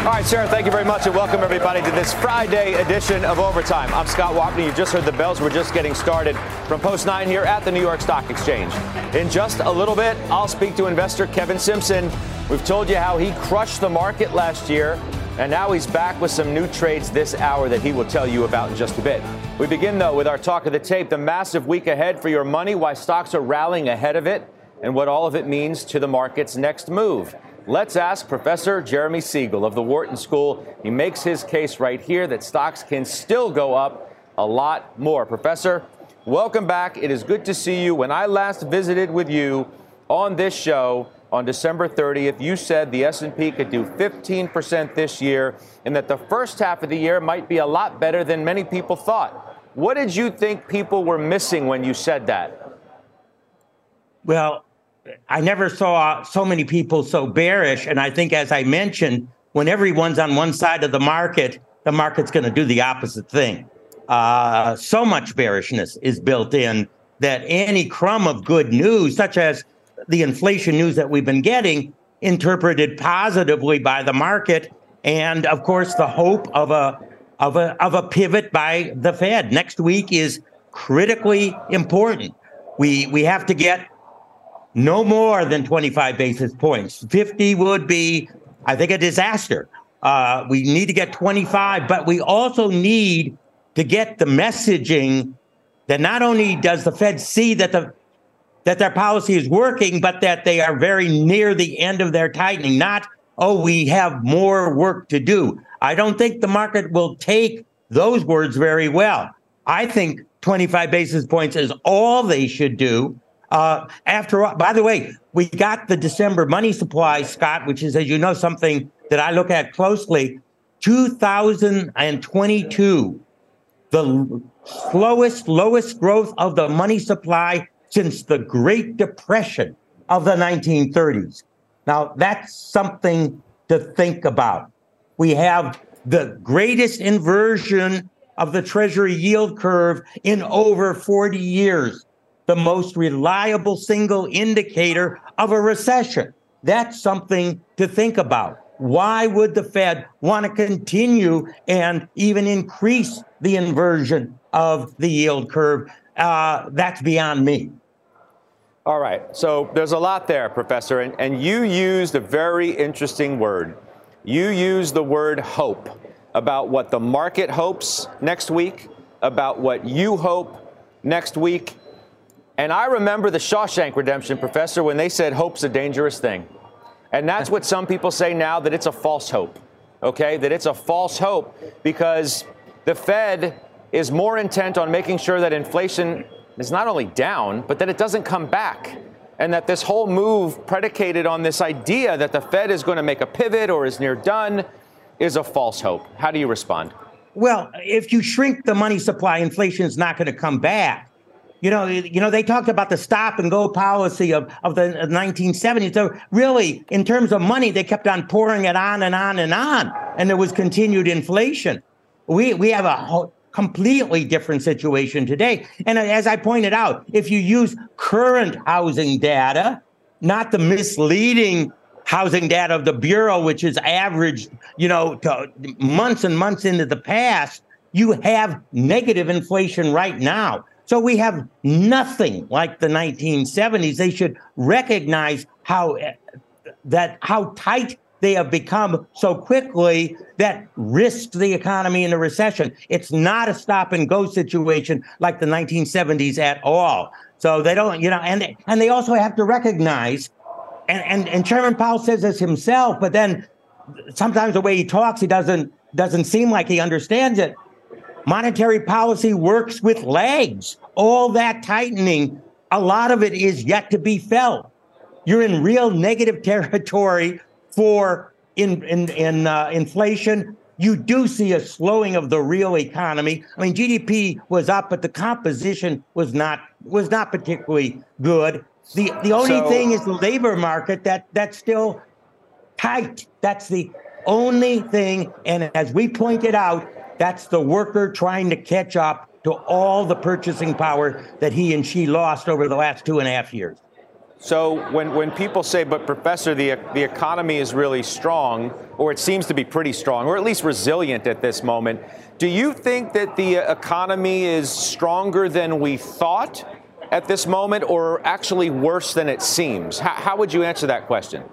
All right, Sharon, thank you very much, and welcome everybody to this Friday edition of Overtime. I'm Scott Wapner. You just heard the bells. We're just getting started from Post 9 here at the New York Stock Exchange. In just a little bit, I'll speak to investor Kevin Simpson. We've told you how he crushed the market last year, and now he's back with some new trades this hour that he will tell you about in just a bit. We begin, though, with our talk of the tape the massive week ahead for your money, why stocks are rallying ahead of it, and what all of it means to the market's next move. Let's ask Professor Jeremy Siegel of the Wharton School. He makes his case right here that stocks can still go up a lot more. Professor, welcome back. It is good to see you. When I last visited with you on this show on December 30th, you said the S&P could do 15% this year and that the first half of the year might be a lot better than many people thought. What did you think people were missing when you said that? Well, I never saw so many people so bearish. And I think, as I mentioned, when everyone's on one side of the market, the market's going to do the opposite thing. Uh, so much bearishness is built in that any crumb of good news, such as the inflation news that we've been getting, interpreted positively by the market, and of course the hope of a of a of a pivot by the Fed next week is critically important. We we have to get no more than 25 basis points. 50 would be, I think, a disaster. Uh, we need to get 25, but we also need to get the messaging that not only does the Fed see that the that their policy is working, but that they are very near the end of their tightening. Not, oh, we have more work to do. I don't think the market will take those words very well. I think 25 basis points is all they should do uh, after all, by the way, we got the December money supply, Scott, which is, as you know, something that I look at closely. 2022, the slowest, lowest growth of the money supply since the Great Depression of the 1930s. Now, that's something to think about. We have the greatest inversion of the Treasury yield curve in over 40 years the most reliable single indicator of a recession. That's something to think about. Why would the Fed want to continue and even increase the inversion of the yield curve? Uh, that's beyond me. All right. So there's a lot there, Professor. And, and you used a very interesting word. You used the word hope about what the market hopes next week, about what you hope next week. And I remember the Shawshank Redemption, Professor, when they said hope's a dangerous thing. And that's what some people say now that it's a false hope, okay? That it's a false hope because the Fed is more intent on making sure that inflation is not only down, but that it doesn't come back. And that this whole move, predicated on this idea that the Fed is going to make a pivot or is near done, is a false hope. How do you respond? Well, if you shrink the money supply, inflation is not going to come back. You know, you know, they talked about the stop and go policy of, of the 1970s. So really, in terms of money, they kept on pouring it on and on and on, and there was continued inflation. We we have a completely different situation today. And as I pointed out, if you use current housing data, not the misleading housing data of the bureau, which is averaged, you know, to months and months into the past, you have negative inflation right now. So we have nothing like the 1970s. They should recognize how eh, that how tight they have become so quickly that risks the economy in a recession. It's not a stop and go situation like the 1970s at all. So they don't, you know, and and they also have to recognize, and and, and Chairman Powell says this himself, but then sometimes the way he talks, he doesn't doesn't seem like he understands it. Monetary policy works with lags. All that tightening, a lot of it is yet to be felt. You're in real negative territory for in in, in uh, inflation. You do see a slowing of the real economy. I mean, GDP was up, but the composition was not was not particularly good. The the only so, thing is the labor market that that's still tight. That's the only thing. And as we pointed out, that's the worker trying to catch up to all the purchasing power that he and she lost over the last two and a half years. So when, when people say, but Professor, the, the economy is really strong, or it seems to be pretty strong, or at least resilient at this moment, do you think that the uh, economy is stronger than we thought at this moment, or actually worse than it seems? How, how would you answer that question?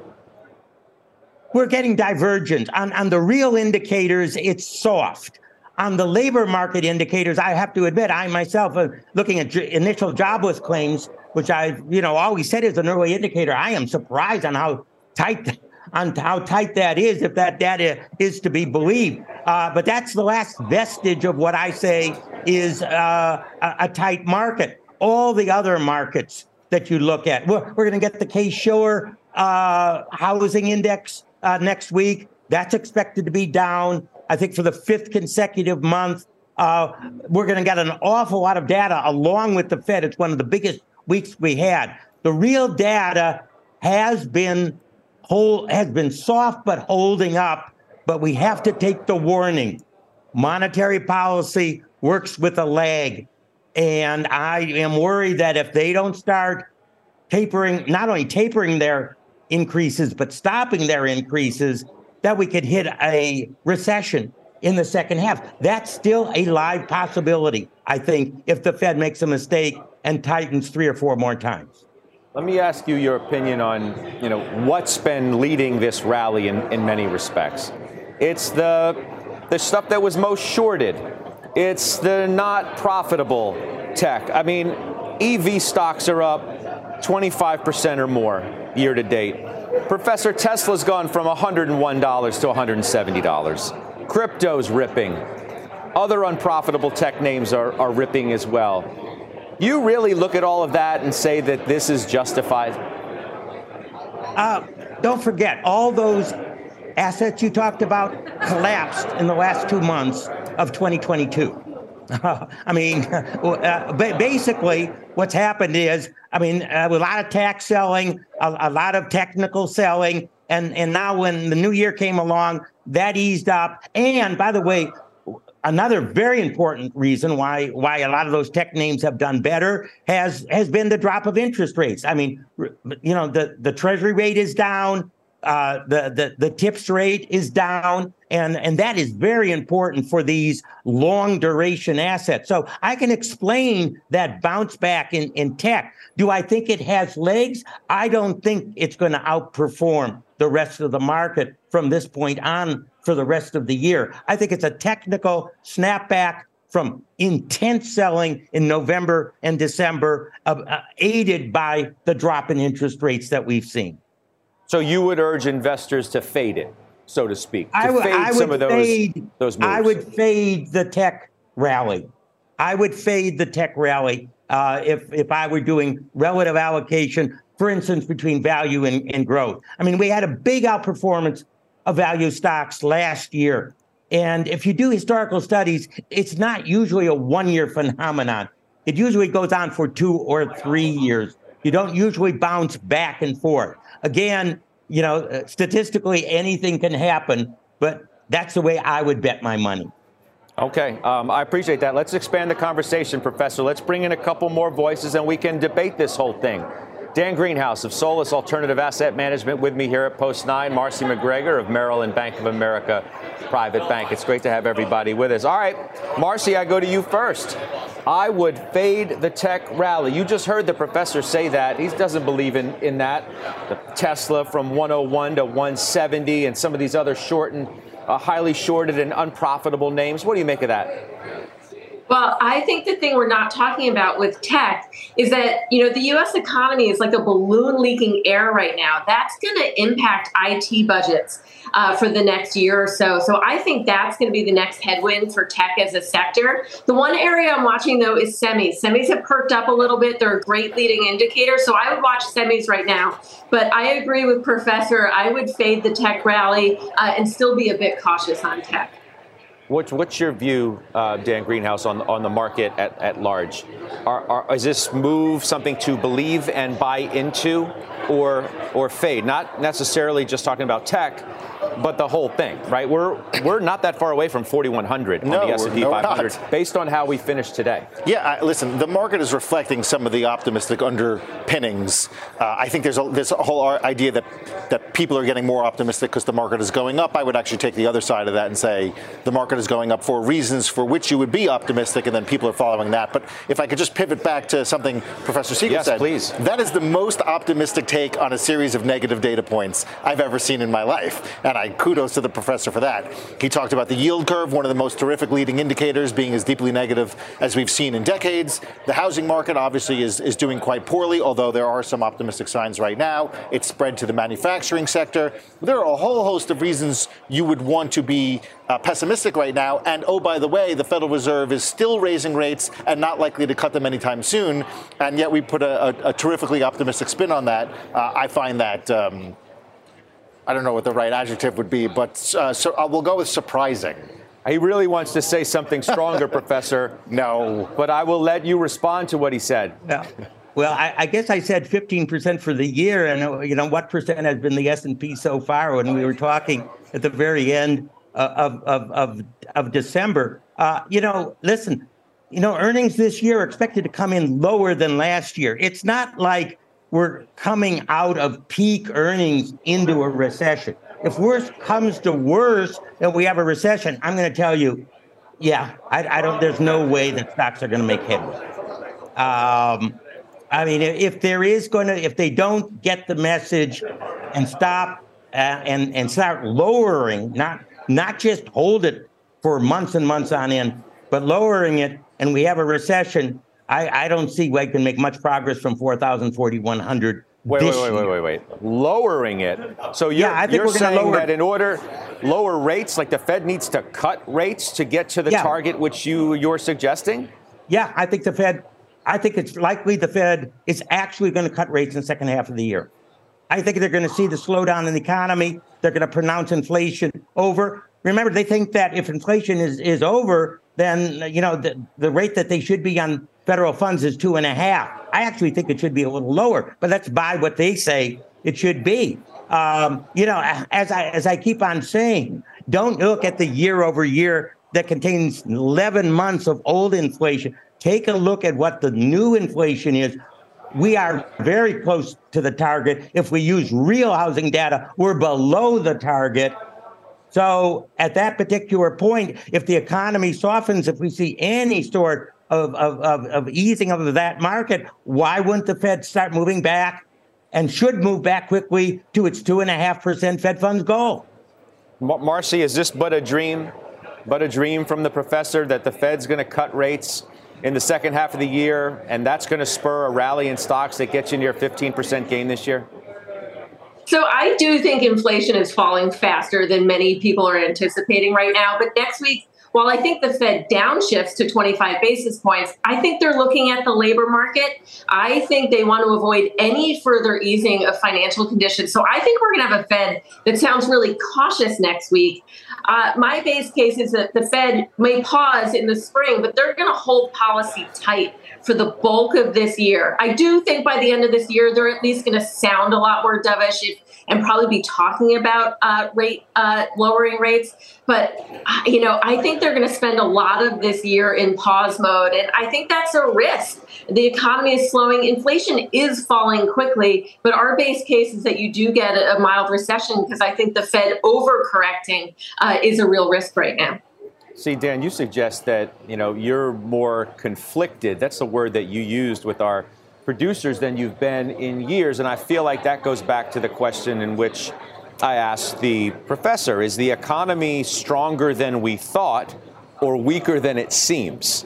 We're getting divergent. On, on the real indicators, it's soft on the labor market indicators, I have to admit, I myself, uh, looking at j- initial jobless claims, which I, you know, always said is an early indicator, I am surprised on how tight on how tight that is, if that data is to be believed. Uh, but that's the last vestige of what I say is uh, a, a, tight market. All the other markets that you look at, we're, we're going to get the Case-Shiller uh, housing index uh, next week. That's expected to be down. I think for the fifth consecutive month. Uh, we're going to get an awful lot of data along with the Fed. It's one of the biggest weeks we had. The real data has been whole has been soft but holding up. But we have to take the warning. Monetary policy works with a lag. And I am worried that if they don't start tapering, not only tapering their increases, but stopping their increases, that we could hit a recession in the second half. That's still a live possibility, I think, if the Fed makes a mistake and tightens three or four more times. Let me ask you your opinion on, you know, what's been leading this rally in, in many respects. It's the the stuff that was most shorted. It's the not profitable tech. I mean, EV stocks are up 25% or more year to date. Professor, Tesla's gone from $101 to $170. Crypto's ripping. Other unprofitable tech names are, are ripping as well. You really look at all of that and say that this is justified? Uh, don't forget, all those assets you talked about collapsed in the last two months of 2022. I mean, uh, basically, what's happened is, I mean, uh, a lot of tax selling, a, a, lot of technical selling, and and now when the new year came along, that eased up. And by the way, another very important reason why why a lot of those tech names have done better has has been the drop of interest rates. I mean, you know, the the treasury rate is down, uh, the, the the TIPS rate is down, and and that is very important for these long duration assets. So I can explain that bounce back in in tech. Do I think it has legs? I don't think it's going to outperform the rest of the market from this point on for the rest of the year. I think it's a technical snapback from intense selling in November and December, uh, uh, aided by the drop in interest rates that we've seen. So you would urge investors to fade it, so to speak, to I w- fade I some of those, fade, those moves. I would fade the tech rally. I would fade the tech rally uh, if if I were doing relative allocation, for instance, between value and, and growth. I mean, we had a big outperformance of value stocks last year. And if you do historical studies, it's not usually a one year phenomenon. It usually goes on for two or three years. You don't usually bounce back and forth again, you know, uh, statistically anything can happen, but that's the way I would bet my money. Okay, um, I appreciate that. Let's expand the conversation, Professor. Let's bring in a couple more voices and we can debate this whole thing. Dan Greenhouse of Solus Alternative Asset Management with me here at Post 9. Marcy McGregor of Merrill and Bank of America Private Bank. It's great to have everybody with us. All right, Marcy, I go to you first. I would fade the tech rally. You just heard the professor say that. He doesn't believe in, in that. The Tesla from 101 to 170 and some of these other short and uh, highly shorted and unprofitable names. What do you make of that? Well, I think the thing we're not talking about with tech is that, you know, the US economy is like a balloon leaking air right now. That's going to impact IT budgets uh, for the next year or so. So I think that's going to be the next headwind for tech as a sector. The one area I'm watching, though, is semis. Semis have perked up a little bit. They're a great leading indicator. So I would watch semis right now. But I agree with Professor. I would fade the tech rally uh, and still be a bit cautious on tech. What's, what's your view, uh, Dan Greenhouse, on, on the market at, at large? Are, are, is this move something to believe and buy into or, or fade? Not necessarily just talking about tech, but the whole thing, right? We're we're not that far away from 4100 no, on the S&P no, 500 based on how we finished today. Yeah, I, listen, the market is reflecting some of the optimistic underpinnings. Uh, I think there's a, this whole idea that that people are getting more optimistic because the market is going up. I would actually take the other side of that and say the market is going up for reasons for which you would be optimistic, and then people are following that. But if I could just pivot back to something Professor Siegel yes, said, please. that is the most optimistic take on a series of negative data points I've ever seen in my life, and I kudos to the professor for that. He talked about the yield curve, one of the most terrific leading indicators, being as deeply negative as we've seen in decades. The housing market obviously is, is doing quite poorly, although there are some optimistic signs right now. It's spread to the manufacturing sector. There are a whole host of reasons you would want to be uh, pessimistic right now. And oh, by the way, the Federal Reserve is still raising rates and not likely to cut them anytime soon. And yet we put a, a, a terrifically optimistic spin on that. Uh, I find that. Um, I don't know what the right adjective would be, but uh, so uh, we'll go with surprising. He really wants to say something stronger, Professor. No. But I will let you respond to what he said. No. Well, I, I, guess I said 15% for the year, and uh, you know what percent has been the S&P so far? When we were talking at the very end of of of, of December, uh, you know, listen, you know, earnings this year are expected to come in lower than last year. It's not like we're coming out of peak earnings into a recession. If worse comes to worse and we have a recession, I'm going to tell you, yeah, I, I don't. There's no way that stocks are going to make headway. Um, I mean, if there is going to, if they don't get the message and stop uh, and and start lowering, not not just hold it for months and months on end, but lowering it, and we have a recession, I, I don't see we can make much progress from 4,000, 4,100. Wait, wait, wait, wait, wait, wait. Lowering it. So you're, yeah, you're saying lower... that in order lower rates, like the Fed needs to cut rates to get to the yeah. target which you you're suggesting? Yeah, I think the Fed. I think it's likely the Fed is actually going to cut rates in the second half of the year. I think they're going to see the slowdown in the economy. They're going to pronounce inflation over. Remember, they think that if inflation is, is over, then you know the, the rate that they should be on federal funds is two and a half. I actually think it should be a little lower, but that's by what they say it should be. Um, you know, as I as I keep on saying, don't look at the year over year that contains 11 months of old inflation. Take a look at what the new inflation is. We are very close to the target. If we use real housing data, we're below the target. So at that particular point, if the economy softens, if we see any sort of, of, of, of easing of that market, why wouldn't the Fed start moving back and should move back quickly to its two and a half percent Fed funds goal? Marcy, is this but a dream? But a dream from the professor that the Fed's going to cut rates in the second half of the year, and that's going to spur a rally in stocks that gets you near 15% gain this year? So I do think inflation is falling faster than many people are anticipating right now. But next week, while I think the Fed downshifts to 25 basis points, I think they're looking at the labor market. I think they want to avoid any further easing of financial conditions. So I think we're going to have a Fed that sounds really cautious next week. Uh, my base case is that the Fed may pause in the spring, but they're going to hold policy tight for the bulk of this year. I do think by the end of this year, they're at least going to sound a lot more dovish and probably be talking about uh, rate uh, lowering rates. But uh, you know, I think they're going to spend a lot of this year in pause mode, and I think that's a risk. The economy is slowing, inflation is falling quickly, but our base case is that you do get a mild recession because I think the Fed overcorrecting uh, is a real risk right now. See, Dan, you suggest that you know you're more conflicted. That's the word that you used with our producers than you've been in years, and I feel like that goes back to the question in which I asked the professor: Is the economy stronger than we thought, or weaker than it seems?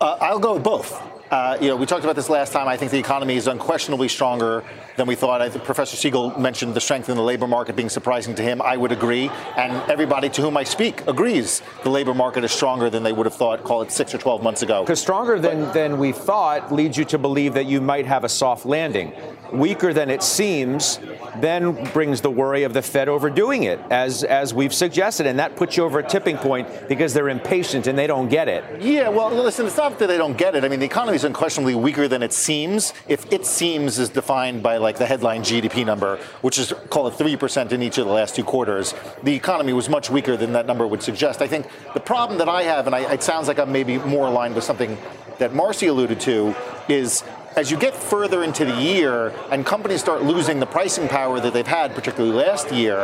Uh, I'll go with both. Uh, you know, we talked about this last time. I think the economy is unquestionably stronger than we thought. I think Professor Siegel mentioned the strength in the labor market being surprising to him. I would agree, and everybody to whom I speak agrees the labor market is stronger than they would have thought. Call it six or twelve months ago. Because stronger than than we thought leads you to believe that you might have a soft landing. Weaker than it seems then brings the worry of the Fed overdoing it, as as we've suggested, and that puts you over a tipping point because they're impatient and they don't get it. Yeah, well, listen, it's not that they don't get it. I mean, the economy is unquestionably weaker than it seems. If it seems is defined by like the headline GDP number, which is call it three percent in each of the last two quarters, the economy was much weaker than that number would suggest. I think the problem that I have, and I, it sounds like I'm maybe more aligned with something that Marcy alluded to, is as you get further into the year and companies start losing the pricing power that they've had, particularly last year,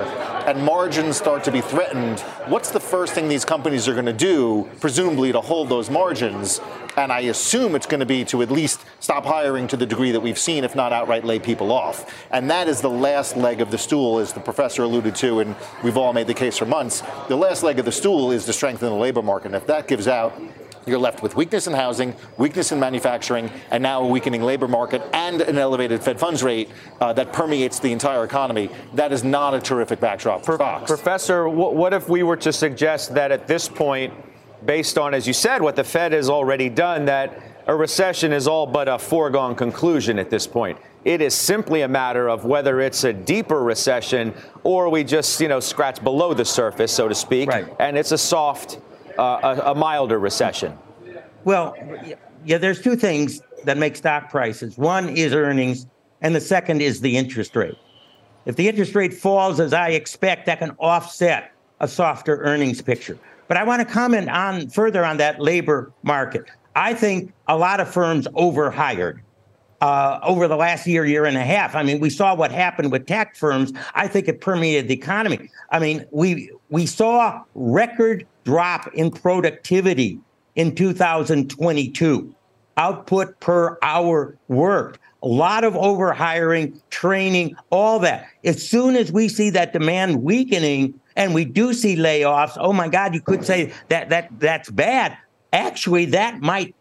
and margins start to be threatened, what's the first thing these companies are going to do, presumably to hold those margins? And I assume it's going to be to at least stop hiring to the degree that we've seen, if not outright lay people off. And that is the last leg of the stool, as the professor alluded to, and we've all made the case for months. The last leg of the stool is the strength in the labor market. And if that gives out, you're left with weakness in housing, weakness in manufacturing, and now a weakening labor market and an elevated Fed funds rate uh, that permeates the entire economy. That is not a terrific backdrop for stocks. Professor, what if we were to suggest that at this point, based on, as you said, what the Fed has already done, that a recession is all but a foregone conclusion at this point? It is simply a matter of whether it's a deeper recession or we just, you know, scratch below the surface, so to speak, right. and it's a soft uh, a, a milder recession? Well, yeah, there's two things that make stock prices. One is earnings, and the second is the interest rate. If the interest rate falls as I expect, that can offset a softer earnings picture. But I want to comment on further on that labor market. I think a lot of firms overhired uh, over the last year, year and a half. I mean, we saw what happened with tech firms. I think it permeated the economy. I mean, we we saw record drop in productivity in 2022. Output per hour worked. A lot of overhiring, training, all that. As soon as we see that demand weakening and we do see layoffs, oh my God, you could say that that that's bad. Actually, that might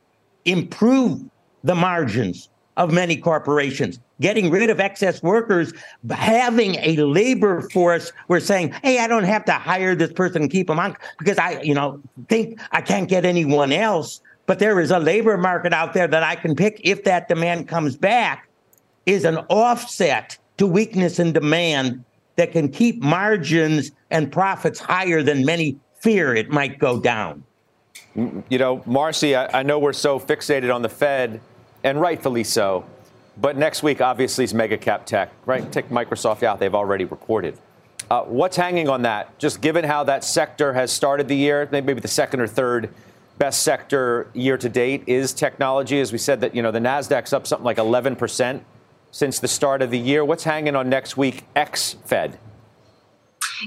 improve the margins of many corporations. Getting rid of excess workers, having a labor force, we're saying, hey, I don't have to hire this person and keep them on because I, you know, think I can't get anyone else. But there is a labor market out there that I can pick if that demand comes back, is an offset to weakness in demand that can keep margins and profits higher than many fear it might go down. You know, Marcy, I, I know we're so fixated on the Fed and rightfully so. But next week, obviously, is mega cap tech, right? Take Microsoft out; they've already reported. Uh, what's hanging on that? Just given how that sector has started the year, maybe the second or third best sector year to date is technology. As we said, that you know the Nasdaq's up something like 11 percent since the start of the year. What's hanging on next week? Ex Fed.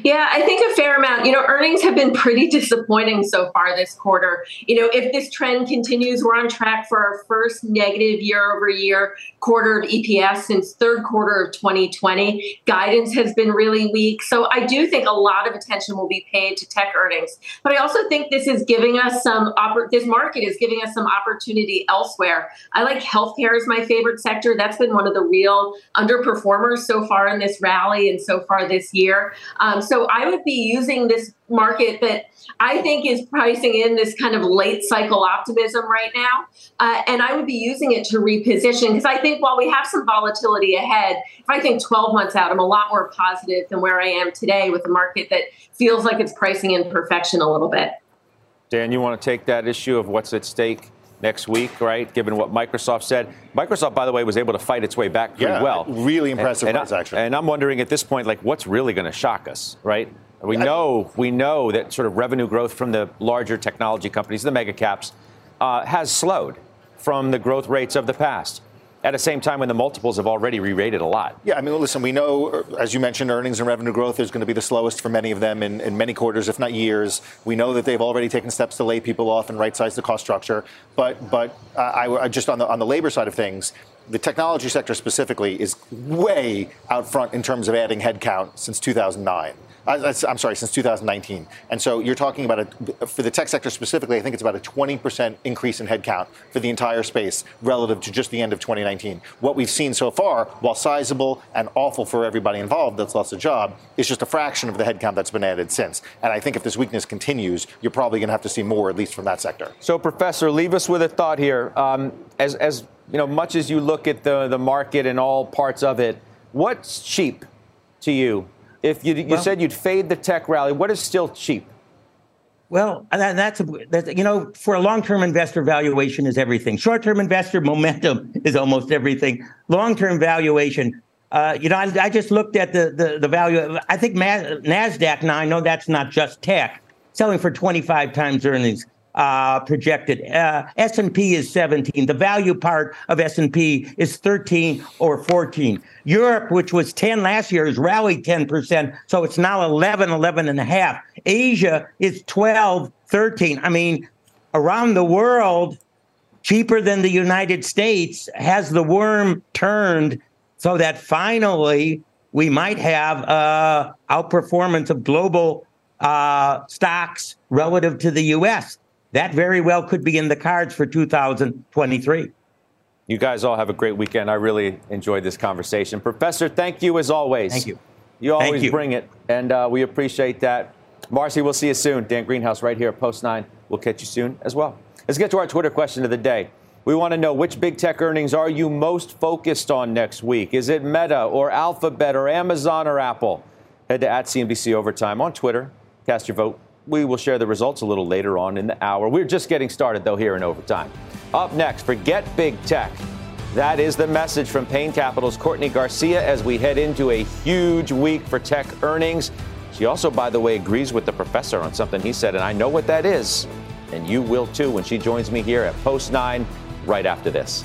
Yeah, I think a fair amount. You know, earnings have been pretty disappointing so far this quarter. You know, if this trend continues, we're on track for our first negative year over year quarter of EPS since third quarter of 2020. Guidance has been really weak. So I do think a lot of attention will be paid to tech earnings. But I also think this is giving us some, this market is giving us some opportunity elsewhere. I like healthcare as my favorite sector. That's been one of the real underperformers so far in this rally and so far this year. Um, Um, so I would be using this market that I think is pricing in this kind of late cycle optimism right now. Uh, and I would be using it to reposition because I think while we have some volatility ahead, if I think 12 months out, I'm a lot more positive than where I am today with a market that feels like it's pricing in perfection a little bit. Dan, you want to take that issue of what's at stake next week, right? Given what Microsoft said. Microsoft, by the way, was able to fight its way back pretty yeah, well. Really impressive and, and, I, and I'm wondering at this point, like, what's really going to shock us, right? We know we know that sort of revenue growth from the larger technology companies, the mega caps, uh, has slowed from the growth rates of the past at the same time when the multiples have already re-rated a lot. Yeah, I mean, listen, we know, as you mentioned, earnings and revenue growth is going to be the slowest for many of them in, in many quarters, if not years. We know that they've already taken steps to lay people off and right-size the cost structure. But, but uh, I, I just on the on the labor side of things, the technology sector specifically is way out front in terms of adding headcount since 2009. I'm sorry, since 2019. And so you're talking about a, for the tech sector specifically, I think it's about a 20% increase in headcount for the entire space relative to just the end of 2019. What we've seen so far, while sizable and awful for everybody involved that's lost a job, is just a fraction of the headcount that's been added since. And I think if this weakness continues, you're probably going to have to see more, at least from that sector. So, Professor, leave us with a thought here. Um, as, as you know, much as you look at the, the market and all parts of it, what's cheap to you if you, you well, said you'd fade the tech rally, what is still cheap? Well, that's, that's you know, for a long-term investor, valuation is everything. Short-term investor, momentum is almost everything. Long-term valuation, uh, you know, I, I, just looked at the the, the value. I think Nasdaq. Now I know that's not just tech, selling for 25 times earnings uh, projected. Uh, S&P is 17. The value part of S&P is 13 or 14. Europe, which was 10 last year, has rallied 10%, so it's now 11, 11 and a half. Asia is 12, 13. I mean, around the world, cheaper than the United States, has the worm turned so that finally we might have uh, outperformance of global uh, stocks relative to the U.S that very well could be in the cards for 2023. You guys all have a great weekend. I really enjoyed this conversation. Professor, thank you as always. Thank you. You always you. bring it, and uh, we appreciate that. Marcy, we'll see you soon. Dan Greenhouse right here at Post 9. We'll catch you soon as well. Let's get to our Twitter question of the day. We want to know which big tech earnings are you most focused on next week? Is it Meta or Alphabet or Amazon or Apple? Head to at CNBC Overtime on Twitter. Cast your vote we will share the results a little later on in the hour. We're just getting started, though, here in overtime. Up next, forget big tech. That is the message from Payne Capital's Courtney Garcia as we head into a huge week for tech earnings. She also, by the way, agrees with the professor on something he said, and I know what that is. And you will too when she joins me here at Post 9 right after this.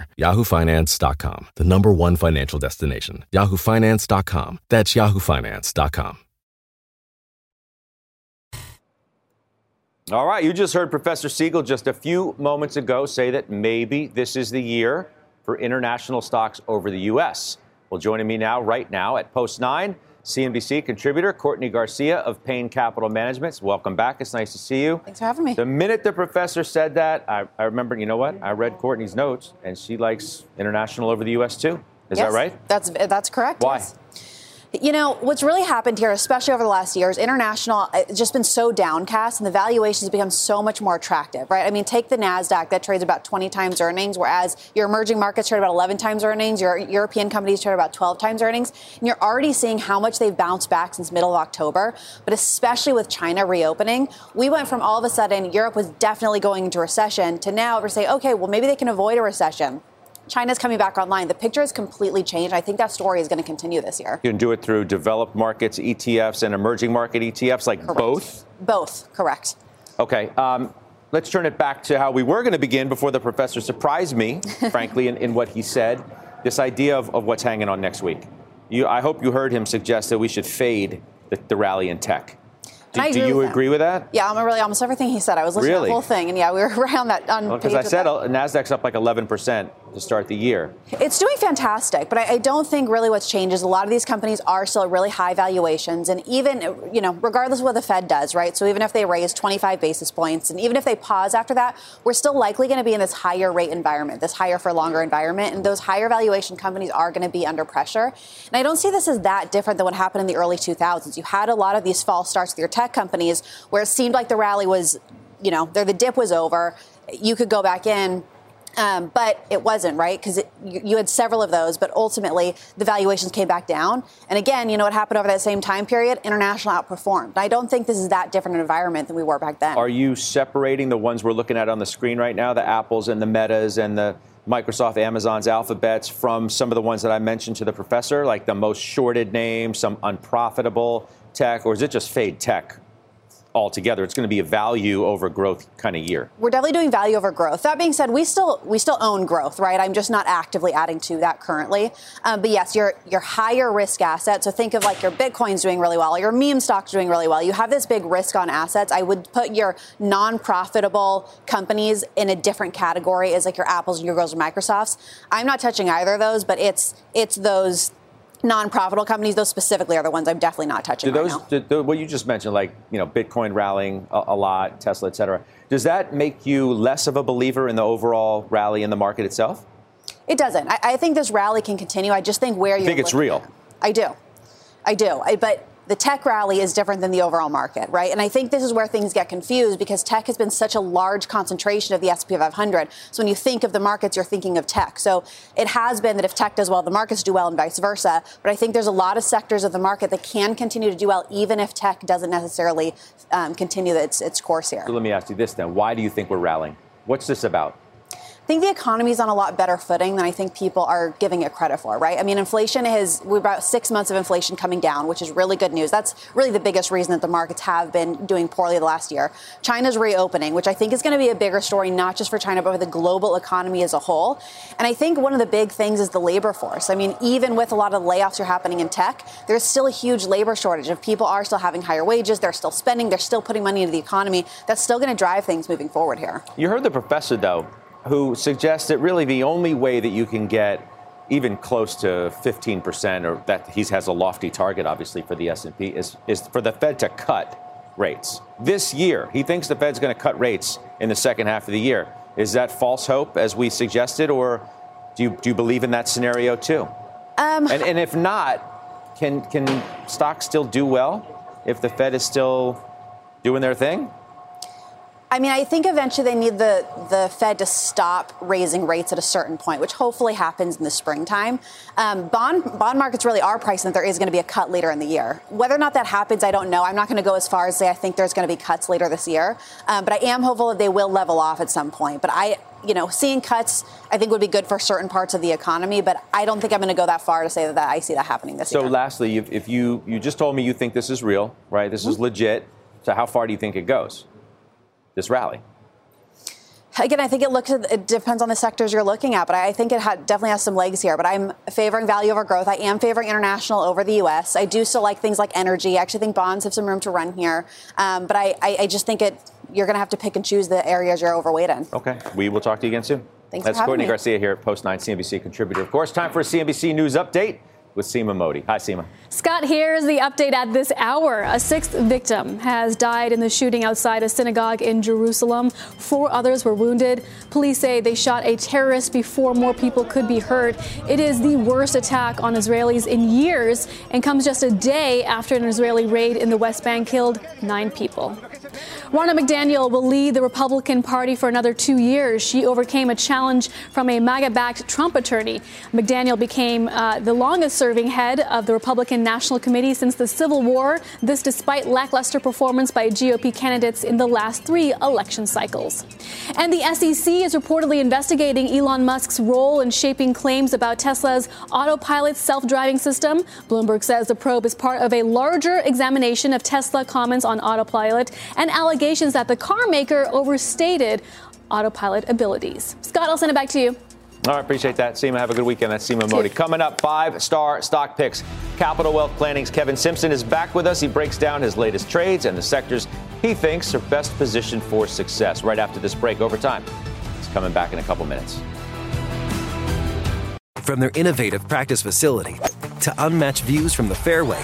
yahoofinance.com, the number one financial destination. yahoofinance.com. That's yahoofinance.com. All right, you just heard Professor Siegel just a few moments ago say that maybe this is the year for international stocks over the U.S. Well, joining me now, right now, at Post 9, CNBC contributor Courtney Garcia of Payne Capital Management. Welcome back. It's nice to see you. Thanks for having me. The minute the professor said that, I, I remember, you know what? I read Courtney's notes, and she likes international over the U.S. too. Is yes, that right? That's that's correct. Why? Yes. You know, what's really happened here, especially over the last years, international it's just been so downcast and the valuations become so much more attractive, right? I mean, take the NASDAQ that trades about 20 times earnings, whereas your emerging markets trade about 11 times earnings, your European companies trade about 12 times earnings. And you're already seeing how much they've bounced back since middle of October. But especially with China reopening, we went from all of a sudden Europe was definitely going into recession to now we're saying, okay, well, maybe they can avoid a recession. China's coming back online. The picture has completely changed. I think that story is going to continue this year. You can do it through developed markets ETFs and emerging market ETFs, like correct. both? Both, correct. Okay. Um, let's turn it back to how we were going to begin before the professor surprised me, frankly, in, in, what he said. This idea of, of what's hanging on next week. You, I hope you heard him suggest that we should fade the, the rally in tech. Do, do you agree with that? Yeah, I'm really almost everything he said. I was listening really? to the whole thing, and yeah, we were around that on Because well, I said that. Nasdaq's up like 11 percent to start the year. It's doing fantastic, but I, I, don't think really what's changed is a lot of these companies are still at really high valuations, and even you know, regardless of what the Fed does, right? So even if they raise 25 basis points, and even if they pause after that, we're still likely going to be in this higher rate environment, this higher for longer environment, and those higher valuation companies are going to be under pressure. And I don't see this as that different than what happened in the early 2000s. You had a lot of these false starts with your tech companies where it seemed like the rally was, you know, there the dip was over. You could go back in um, but it wasn't, right? Because you, you, had several of those, but ultimately the valuations came back down. And again, you know what happened over that same time period? International outperformed. I don't think this is that different an environment than we were back then. Are you separating the ones we're looking at on the screen right now, the Apples and the Metas and the Microsoft, Amazon's, Alphabets, from some of the ones that I mentioned to the professor, like the most shorted names, some unprofitable tech, or is it just fade tech altogether. It's going to be a value over growth kind of year. We're definitely doing value over growth. That being said, we still we still own growth, right? I'm just not actively adding to that currently. Um, but yes, your your higher risk assets. So think of like your Bitcoin's doing really well, your meme stocks doing really well. You have this big risk on assets. I would put your non-profitable companies in a different category as like your Apples, and your Googles, and Microsofts. I'm not touching either of those, but it's it's those non-profitable companies, those specifically are the ones I'm definitely not touching do those, right now. Do, what you just mentioned, like you know, Bitcoin rallying a, a, lot, Tesla, et cetera, does that make you less of a believer in the overall rally in the market itself? It doesn't. I, I think this rally can continue. I just think where you think it's real. At, I do, I do. I, but the tech rally is different than the overall market, right? And I think this is where things get confused because tech has been such a large concentration of the S&P 500. So when you think of the markets, you're thinking of tech. So it has been that if tech does well, the markets do well, and vice versa. But I think there's a lot of sectors of the market that can continue to do well, even if tech doesn't necessarily um, continue its its course here. So let me ask you this then: Why do you think we're rallying? What's this about? I think the economy is on a lot better footing than I think people are giving it credit for, right? I mean, inflation is, we're about six months of inflation coming down, which is really good news. That's really the biggest reason that the markets have been doing poorly the last year. China's reopening, which I think is going to be a bigger story, not just for China, but for the global economy as a whole. And I think one of the big things is the labor force. I mean, even with a lot of layoffs are happening in tech, there's still a huge labor shortage. If people are still having higher wages, they're still spending, they're still putting money into the economy, that's still going to drive things moving forward here. You heard the professor, though who suggests that really the only way that you can get even close to 15% or that he has a lofty target obviously for the S&P is, is for the Fed to cut rates. This year, he thinks the Fed's going to cut rates in the second half of the year. Is that false hope as we suggested or do you, do you believe in that scenario too? Um, and, and if not, can, can stocks still do well if the Fed is still doing their thing? I mean, I think eventually they need the, the Fed to stop raising rates at a certain point, which hopefully happens in the springtime. Um, bond bond markets really are pricing that there is going to be a cut later in the year. Whether or not that happens, I don't know. I'm not going to go as far as say I think there's going to be cuts later this year, um, but I am hopeful that they will level off at some point. But I, you know, seeing cuts I think would be good for certain parts of the economy, but I don't think I'm going to go that far to say that, that I see that happening this so year. So, lastly, if, if, you you just told me you think this is real, right? This mm-hmm. is legit. So, how far do you think it goes? This rally? Again, I think it looks. It depends on the sectors you're looking at, but I think it ha- definitely has some legs here. But I'm favoring value over growth. I am favoring international over the U.S. I do still like things like energy. I actually think bonds have some room to run here, um, but I, I, I, just think it. You're going to have to pick and choose the areas you're overweight in. Okay, we will talk to you again soon. Thanks That's for Courtney me. Garcia here at Post 9 CNBC contributor. Of course, time for a CNBC News update. With Seema Modi. Hi, Seema. Scott, here's the update at this hour. A sixth victim has died in the shooting outside a synagogue in Jerusalem. Four others were wounded. Police say they shot a terrorist before more people could be hurt. It is the worst attack on Israelis in years and comes just a day after an Israeli raid in the West Bank killed nine people. Ronna McDaniel will lead the Republican Party for another two years. She overcame a challenge from a MAGA backed Trump attorney. McDaniel became uh, the longest serving head of the Republican National Committee since the Civil War, this despite lackluster performance by GOP candidates in the last three election cycles. And the SEC is reportedly investigating Elon Musk's role in shaping claims about Tesla's autopilot self driving system. Bloomberg says the probe is part of a larger examination of Tesla comments on autopilot and allegations that the car maker overstated autopilot abilities. Scott, I'll send it back to you. All right, appreciate that. Seema, have a good weekend. That's Seema Modi. Coming up, five star stock picks. Capital Wealth Planning's Kevin Simpson is back with us. He breaks down his latest trades and the sectors he thinks are best positioned for success. Right after this break, Over time, He's coming back in a couple minutes. From their innovative practice facility to unmatched views from the fairway.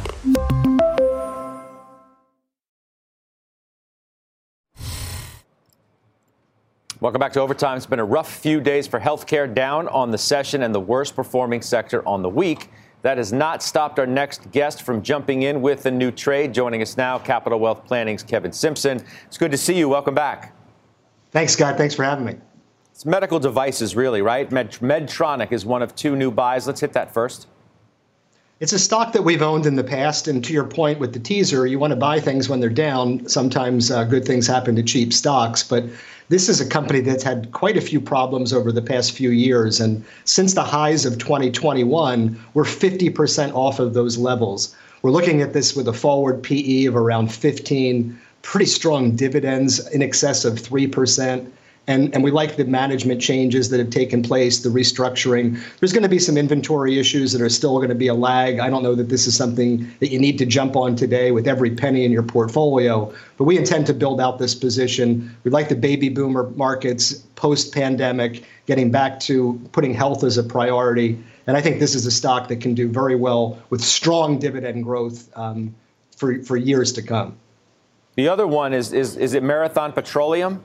Welcome back to Overtime. It's been a rough few days for healthcare, down on the session and the worst performing sector on the week. That has not stopped our next guest from jumping in with a new trade. Joining us now, Capital Wealth Planning's Kevin Simpson. It's good to see you. Welcome back. Thanks, Scott. Thanks for having me. It's medical devices, really, right? Med- Medtronic is one of two new buys. Let's hit that first. It's a stock that we've owned in the past, and to your point with the teaser, you want to buy things when they're down. Sometimes uh, good things happen to cheap stocks, but this is a company that's had quite a few problems over the past few years. And since the highs of 2021, we're 50% off of those levels. We're looking at this with a forward PE of around 15, pretty strong dividends in excess of 3%. And, and we like the management changes that have taken place, the restructuring. There's going to be some inventory issues that are still going to be a lag. I don't know that this is something that you need to jump on today with every penny in your portfolio, but we intend to build out this position. We like the baby boomer markets post pandemic, getting back to putting health as a priority. And I think this is a stock that can do very well with strong dividend growth um, for, for years to come. The other one is, is, is it Marathon Petroleum?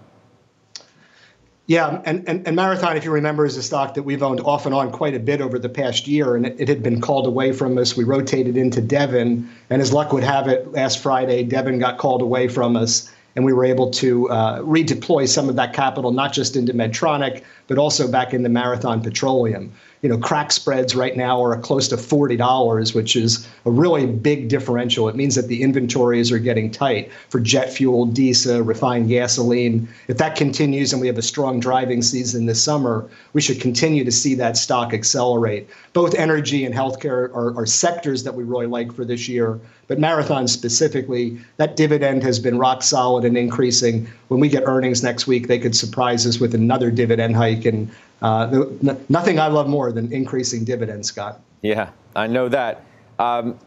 Yeah, and, and, and, Marathon, if you remember, is a stock that we've owned off and on quite a bit over the past year, and it, it, had been called away from us. We rotated into Devon, and as luck would have it, last Friday, Devon got called away from us, and we were able to uh, redeploy some of that capital, not just into Medtronic, but also back into Marathon Petroleum you know, crack spreads right now are close to $40, which is a really big differential. It means that the inventories are getting tight for jet fuel, diesel, refined gasoline. If that continues and we have a strong driving season this summer, we should continue to see that stock accelerate. Both energy and healthcare are, are sectors that we really like for this year. But Marathon specifically, that dividend has been rock solid and increasing. When we get earnings next week, they could surprise us with another dividend hike. And uh, the, nothing I love more than increasing dividends, Scott. Yeah, I know that. Um,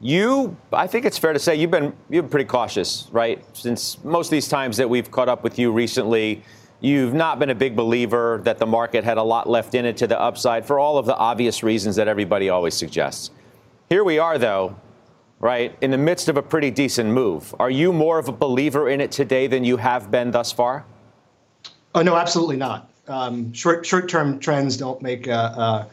you, I think it's fair to say you've been you've been pretty cautious, right? Since most of these times that we've caught up with you recently, you've not been a big believer that the market had a lot left in it to the upside for all of the obvious reasons that everybody always suggests. Here we are, though, right, in the midst of a pretty decent move. Are you more of a believer in it today than you have been thus far? Oh no, absolutely not um, short short term trends don't make a,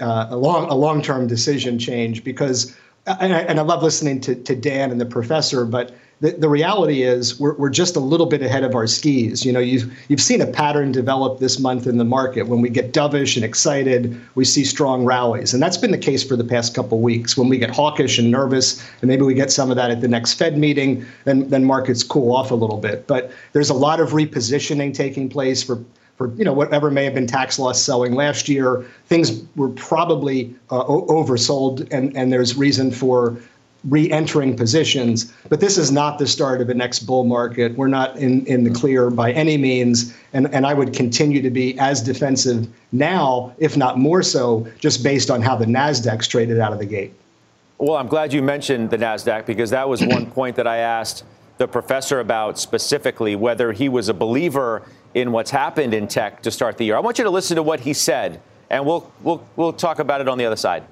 a, a long a long term decision change because and I, and I love listening to, to Dan and the professor, but the, the reality is we're, we're just a little bit ahead of our skis. You know, you've, you've seen a pattern develop this month in the market. When we get dovish and excited, we see strong rallies. And that's been the case for the past couple weeks. When we get hawkish and nervous, and maybe we get some of that at the next Fed meeting, then, then markets cool off a little bit. But there's a lot of repositioning taking place for for you know whatever may have been tax loss selling last year. Things were probably uh, oversold, and and there's reason for re-entering positions. But this is not the start of the next bull market. We're not in, in the clear by any means. And, and I would continue to be as defensive now, if not more so, just based on how the NASDAQ's traded out of the gate. Well, I'm glad you mentioned the NASDAQ because that was one point that I asked the professor about specifically whether he was a believer in what's happened in tech to start the year. I want you to listen to what he said, and we'll, we'll, we'll talk about it on the other side.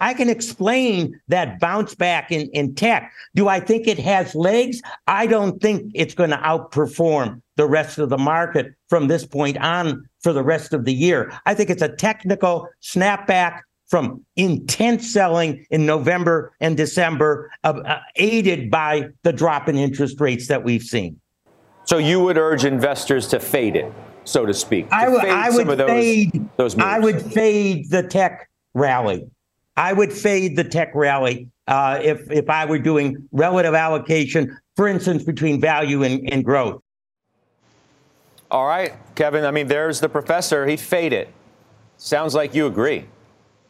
I can explain that bounce back in, in tech. Do I think it has legs? I don't think it's going to outperform the rest of the market from this point on for the rest of the year. I think it's a technical snapback from intense selling in November and December, uh, uh, aided by the drop in interest rates that we've seen. So you would urge investors to fade it, so to speak. To I, w- I would those, fade. Those I would fade the tech rally. I would fade the tech rally uh, if if I were doing relative allocation, for instance, between value and, and growth. All right, Kevin. I mean, there's the professor. He faded. It. Sounds like you agree.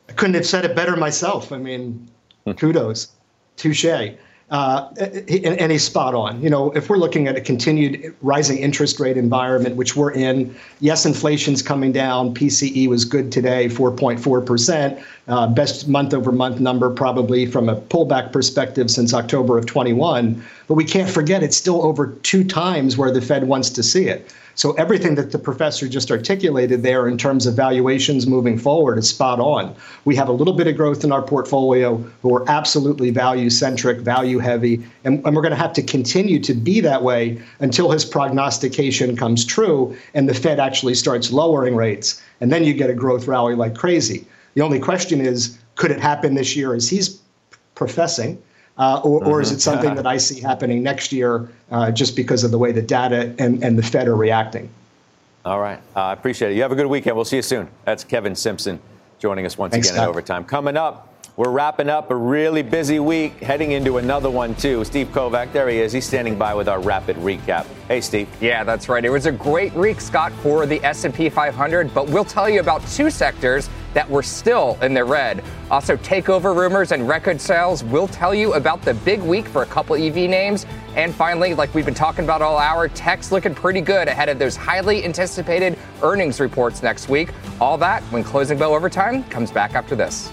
I couldn't have said it better myself. I mean, hmm. kudos, touche. Uh, and, he's spot on. You know, if we're looking at a continued rising interest rate environment, which we're in, yes, inflation's coming down. PCE was good today, 4.4%, uh, best month over month number probably from a pullback perspective since October of 21. But we can't forget it's still over two times where the Fed wants to see it. So everything that the professor just articulated there in terms of valuations moving forward is spot on. We have a little bit of growth in our portfolio, we're absolutely value centric, value heavy, and, and we're going to have to continue to be that way until his prognostication comes true and the Fed actually starts lowering rates. And then you get a growth rally like crazy. The only question is, could it happen this year as he's professing? Uh, or, or, is it mm-hmm. something that I see happening next year uh, just because of the way the data and, and the Fed are reacting? All right. Uh, I appreciate it. You have a good weekend. We'll see you soon. That's Kevin Simpson joining us once Thanks, again Scott. at Overtime. Coming up, we're wrapping up a really busy week, heading into another one too. Steve Kovac, there he is. He's standing by with our rapid recap. Hey, Steve. Yeah, that's right. It was a great week, Scott, for the S&P 500, but we'll tell you about two sectors that were still in the red. Also, takeover rumors and record sales. We'll tell you about the big week for a couple EV names. And finally, like we've been talking about all hour, tech's looking pretty good ahead of those highly anticipated earnings reports next week. All that when closing bell overtime comes back after this.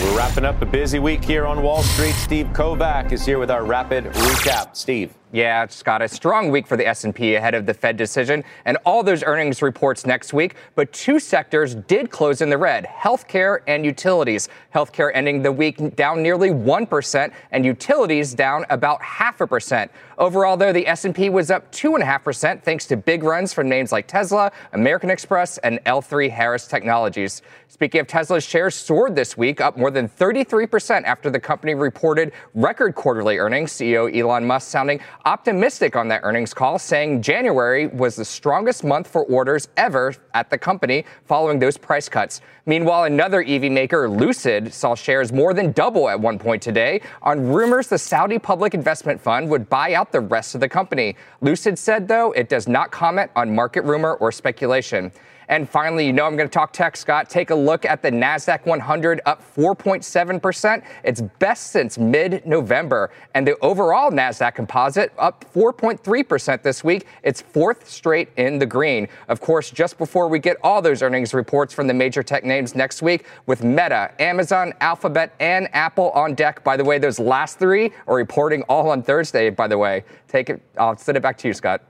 We're wrapping up a busy week here on Wall Street. Steve Kovac is here with our rapid recap. Steve. Yeah, Scott, a strong week for the S&P ahead of the Fed decision and all those earnings reports next week, but two sectors did close in the red, healthcare and utilities. Healthcare ending the week down nearly 1% and utilities down about half a percent. Overall, though, the S&P was up 2.5% thanks to big runs from names like Tesla, American Express, and L3 Harris Technologies. Speaking of Tesla's shares soared this week, up more than 33% after the company reported record quarterly earnings. CEO Elon Musk sounding optimistic on that earnings call, saying January was the strongest month for orders ever at the company following those price cuts. Meanwhile, another EV maker, Lucid, saw shares more than double at one point today on rumors the Saudi Public Investment Fund would buy out the rest of the company. Lucid said, though, it does not comment on market rumor or speculation. And finally, you know I'm going to talk tech, Scott. Take a look at the NASDAQ 100 up 4.7%. It's best since mid November. And the overall NASDAQ composite up 4.3% this week. It's fourth straight in the green. Of course, just before we get all those earnings reports from the major tech names next week with Meta, Amazon, Alphabet, and Apple on deck. By the way, those last three are reporting all on Thursday, by the way. Take it, I'll send it back to you, Scott.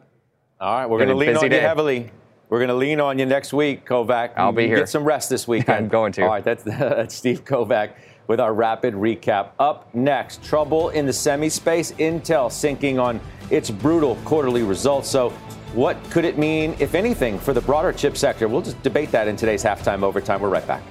All right, we're going to lean on day. you heavily. We're going to lean on you next week, Kovac. I'll be here. Get some rest this weekend. I'm going to. All right, that's, that's Steve Kovac with our rapid recap. Up next, trouble in the semi space. Intel sinking on its brutal quarterly results. So, what could it mean, if anything, for the broader chip sector? We'll just debate that in today's halftime overtime. We're right back.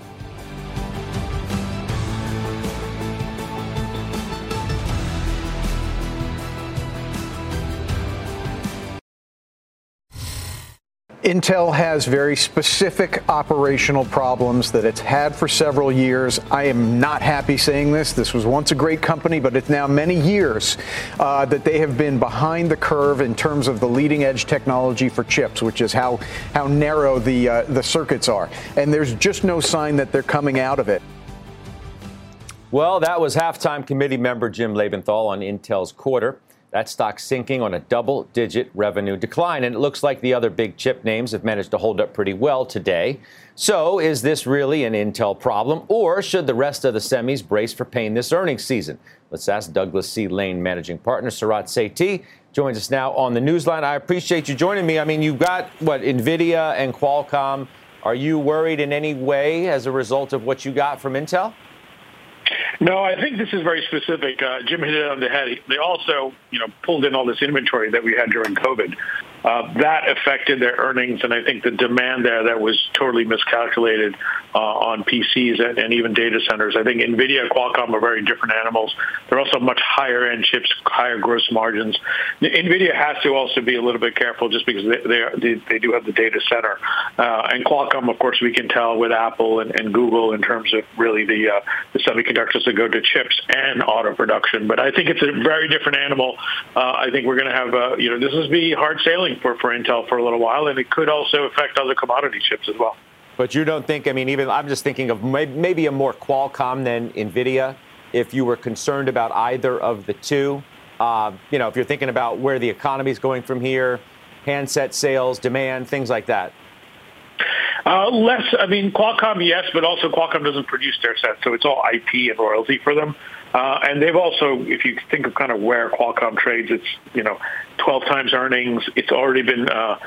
Intel has very specific operational problems that it's had for several years. I am not happy saying this. This was once a great company, but it's now many years uh, that they have been behind the curve in terms of the leading edge technology for chips, which is how, how narrow the, uh, the circuits are. And there's just no sign that they're coming out of it. Well, that was halftime committee member Jim Lebenthal on Intel's quarter. That stock sinking on a double digit revenue decline. And it looks like the other big chip names have managed to hold up pretty well today. So, is this really an Intel problem, or should the rest of the semis brace for pain this earnings season? Let's ask Douglas C. Lane managing partner Sarat Sethi joins us now on the newsline. I appreciate you joining me. I mean, you've got what Nvidia and Qualcomm. Are you worried in any way as a result of what you got from Intel? No, I think this is very specific. Uh, Jim hit it on the head. They also, you know, pulled in all this inventory that we had during COVID. Uh, that affected their earnings, and I think the demand there that was totally miscalculated uh, on PCs and, and, even data centers. I think NVIDIA Qualcomm are very different animals. They're also much higher end chips, higher gross margins. NVIDIA has to also be a little bit careful just because they, they, are, they, they do have the data center. Uh, and Qualcomm, of course, we can tell with Apple and, and Google in terms of really the, uh, the semiconductors that go to chips and auto production. But I think it's a very different animal. Uh, I think we're going to have, uh, you know, this is be hard sailing for, for Intel for a little while, and it could also affect other commodity chips as well. But you don't think, I mean, even I'm just thinking of maybe a more Qualcomm than NVIDIA if you were concerned about either of the two. Uh, you know, if you're thinking about where the economy is going from here, handset sales, demand, things like that. Uh, less, I mean, Qualcomm, yes, but also Qualcomm doesn't produce their sets, so it's all IP and royalty for them. Uh, and they've also, if you think of kind of where Qualcomm trades, it's, you know, 12 times earnings. It's already been uh,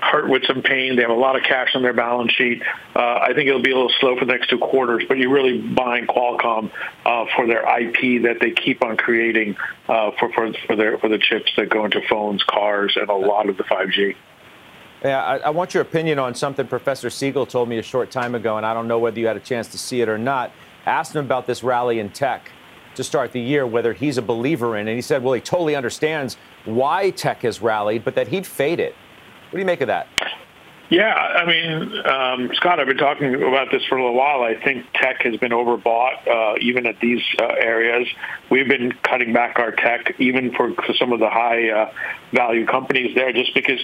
hurt with some pain. They have a lot of cash on their balance sheet. Uh, I think it'll be a little slow for the next two quarters, but you're really buying Qualcomm uh, for their IP that they keep on creating uh, for, for, for, their, for the chips that go into phones, cars, and a lot of the 5G. Yeah, I, I, want your opinion on something Professor Siegel told me a short time ago, and I don't know whether you had a chance to see it or not. asked him about this rally in tech to start the year, whether he's a believer in. And he said, well, he totally understands why tech has rallied, but that he'd fade it. What do you make of that? Yeah, I mean, um, Scott, I've been talking about this for a little while. I think tech has been overbought, uh, even at these uh, areas. We've been cutting back our tech, even for, some of the high uh, value companies there, just because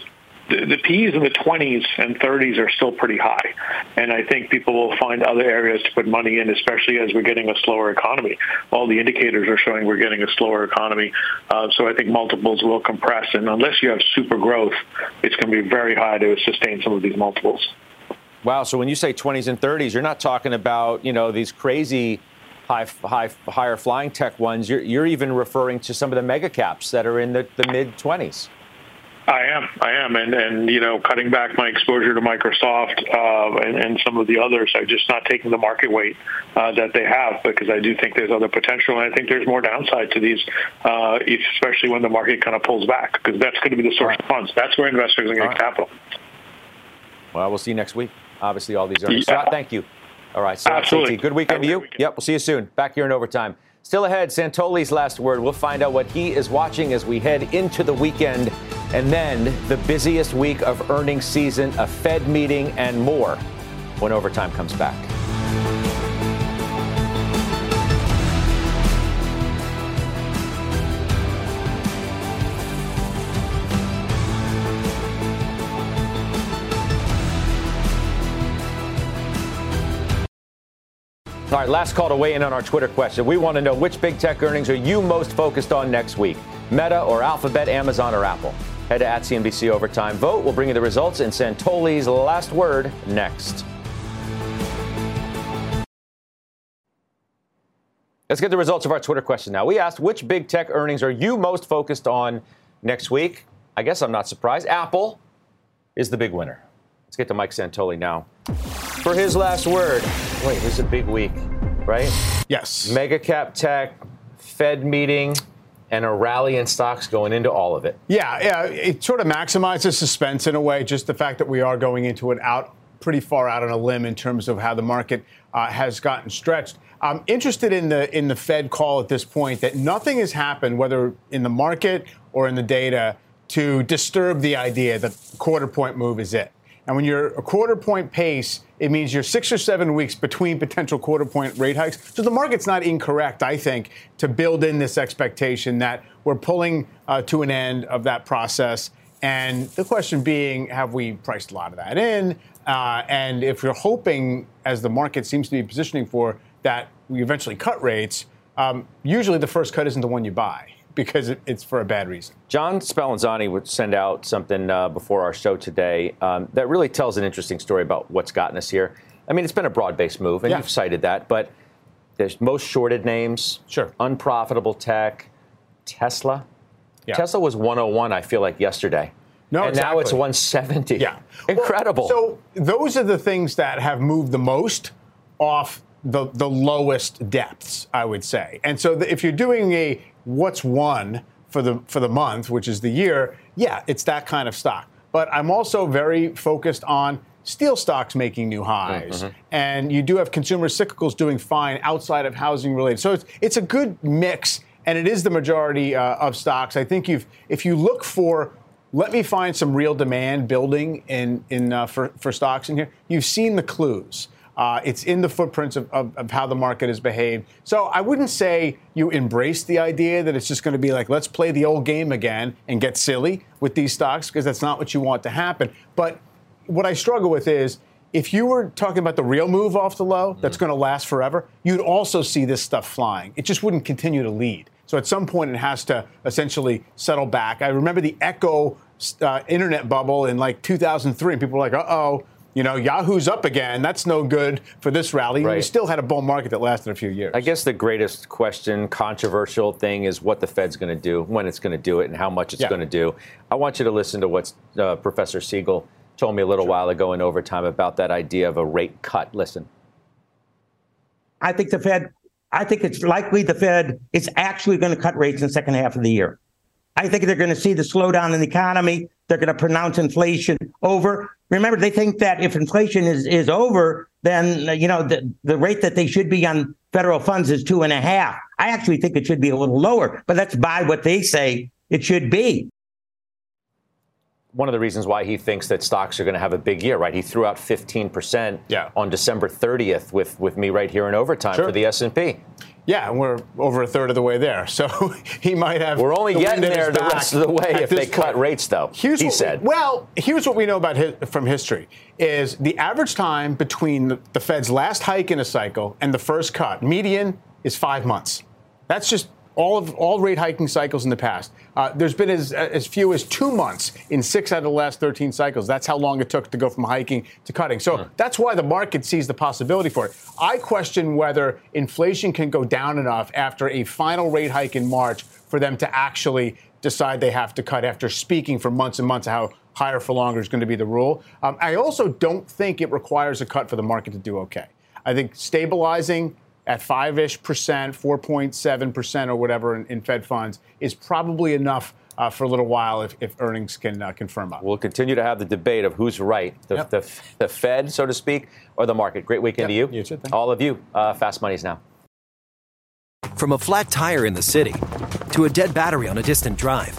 the, the P's in the 20s and 30s are still pretty high. And I think people will find other areas to put money in, especially as we're getting a slower economy. All the indicators are showing we're getting a slower economy. Uh, so I think multiples will compress. And unless you have super growth, it's going to be very hard to sustain some of these multiples. Wow. So when you say 20s and 30s, you're not talking about, you know, these crazy high, high, higher flying tech ones. You're, you're even referring to some of the mega caps that are in the, the mid 20s. I am, I am, and and you know, cutting back my exposure to Microsoft uh, and, and some of the others. I'm just not taking the market weight uh, that they have because I do think there's other potential, and I think there's more downside to these, uh, especially when the market kind of pulls back because that's going to be the source right. of funds. That's where investors are going to get capital. Well, we'll see you next week. Obviously, all these earnings. Yeah. Scott, thank you. All right, so Absolutely. Good weekend to you. Weekend. Yep, we'll see you soon. Back here in overtime. Still ahead, Santoli's last word. We'll find out what he is watching as we head into the weekend and then the busiest week of earnings season, a Fed meeting, and more when overtime comes back. All right, last call to weigh in on our Twitter question. We want to know which big tech earnings are you most focused on next week? Meta or Alphabet, Amazon or Apple? Head to at CNBC Overtime Vote. We'll bring you the results in Santoli's last word next. Let's get the results of our Twitter question now. We asked which big tech earnings are you most focused on next week? I guess I'm not surprised. Apple is the big winner. Let's get to Mike Santoli now for his last word. Wait, this is a big week, right? Yes. Mega cap tech, Fed meeting, and a rally in stocks going into all of it. Yeah, yeah. It sort of maximizes suspense in a way, just the fact that we are going into it out pretty far out on a limb in terms of how the market uh, has gotten stretched. I'm interested in the in the Fed call at this point that nothing has happened, whether in the market or in the data, to disturb the idea that quarter point move is it. And when you're a quarter point pace, it means you're six or seven weeks between potential quarter point rate hikes. So the market's not incorrect, I think, to build in this expectation that we're pulling uh, to an end of that process. And the question being, have we priced a lot of that in? Uh, and if you're hoping, as the market seems to be positioning for, that we eventually cut rates, um, usually the first cut isn't the one you buy because it, it's for a bad reason. John Spallanzani would send out something uh, before our show today um, that really tells an interesting story about what's gotten us here. I mean, it's been a broad-based move, and yeah. you've cited that, but there's most shorted names, sure, unprofitable tech, Tesla. Yeah. Tesla was 101, I feel like yesterday. No, and exactly. now it's 170. Yeah, incredible. Well, so those are the things that have moved the most off the the lowest depths, I would say. And so the, if you're doing a what's one for the for the month, which is the year, yeah, it's that kind of stock. But I'm also very focused on steel stocks making new highs, mm-hmm. and you do have consumer cyclicals doing fine outside of housing related. So it's it's a good mix, and it is the majority uh, of stocks. I think you've if you look for let me find some real demand building in in uh, for for stocks in here. You've seen the clues. Uh, it's in the footprints of, of, of, how the market has behaved. So I wouldn't say you embrace the idea that it's just going to be like, let's play the old game again and get silly with these stocks, because that's not what you want to happen. But what I struggle with is if you were talking about the real move off the low that's mm-hmm. going to last forever, you'd also see this stuff flying. It just wouldn't continue to lead. So at some point, it has to essentially settle back. I remember the Echo uh, internet bubble in like 2003, and people were like, uh oh you know, Yahoo's up again. That's no good for this rally. Right. We still had a bull market that lasted a few years. I guess the greatest question, controversial thing is what the Fed's going to do, when it's going to do it, and how much it's yeah. going to do. I want you to listen to what uh, Professor Siegel told me a little sure. while ago in overtime about that idea of a rate cut. Listen. I think the Fed, I think it's likely the Fed is actually going to cut rates in the second half of the year. I think they're going to see the slowdown in the economy. They're going to pronounce inflation over. Remember, they think that if inflation is, is over, then you know the, the rate that they should be on federal funds is two and a half. I actually think it should be a little lower, but that's by what they say it should be. One of the reasons why he thinks that stocks are going to have a big year, right? He threw out 15% yeah. on December 30th with, with me right here in overtime sure. for the S&P. Yeah, we're over a third of the way there. So he might have. We're only the getting there the rest of the way if they point. cut rates, though. Here's he said. We, well, here's what we know about his, from history: is the average time between the, the Fed's last hike in a cycle and the first cut median is five months. That's just all of all rate hiking cycles in the past. Uh, there's been as, as few as two months in six out of the last 13 cycles. That's how long it took to go from hiking to cutting. So hmm. that's why the market sees the possibility for it. I question whether inflation can go down enough after a final rate hike in March for them to actually decide they have to cut after speaking for months and months how higher for longer is going to be the rule. Um, I also don't think it requires a cut for the market to do okay. I think stabilizing at 5 ish percent, 4.7 percent, or whatever in, in, Fed funds is probably enough. Uh, for a little while, if, if earnings can uh, confirm up. We'll continue to have the debate of who's right, the, yep. the, the, Fed, so to speak, or the market. Great weekend yep. to you. you too, All of you. Uh, fast money's now. From a flat tire in the city to a dead battery on a distant drive,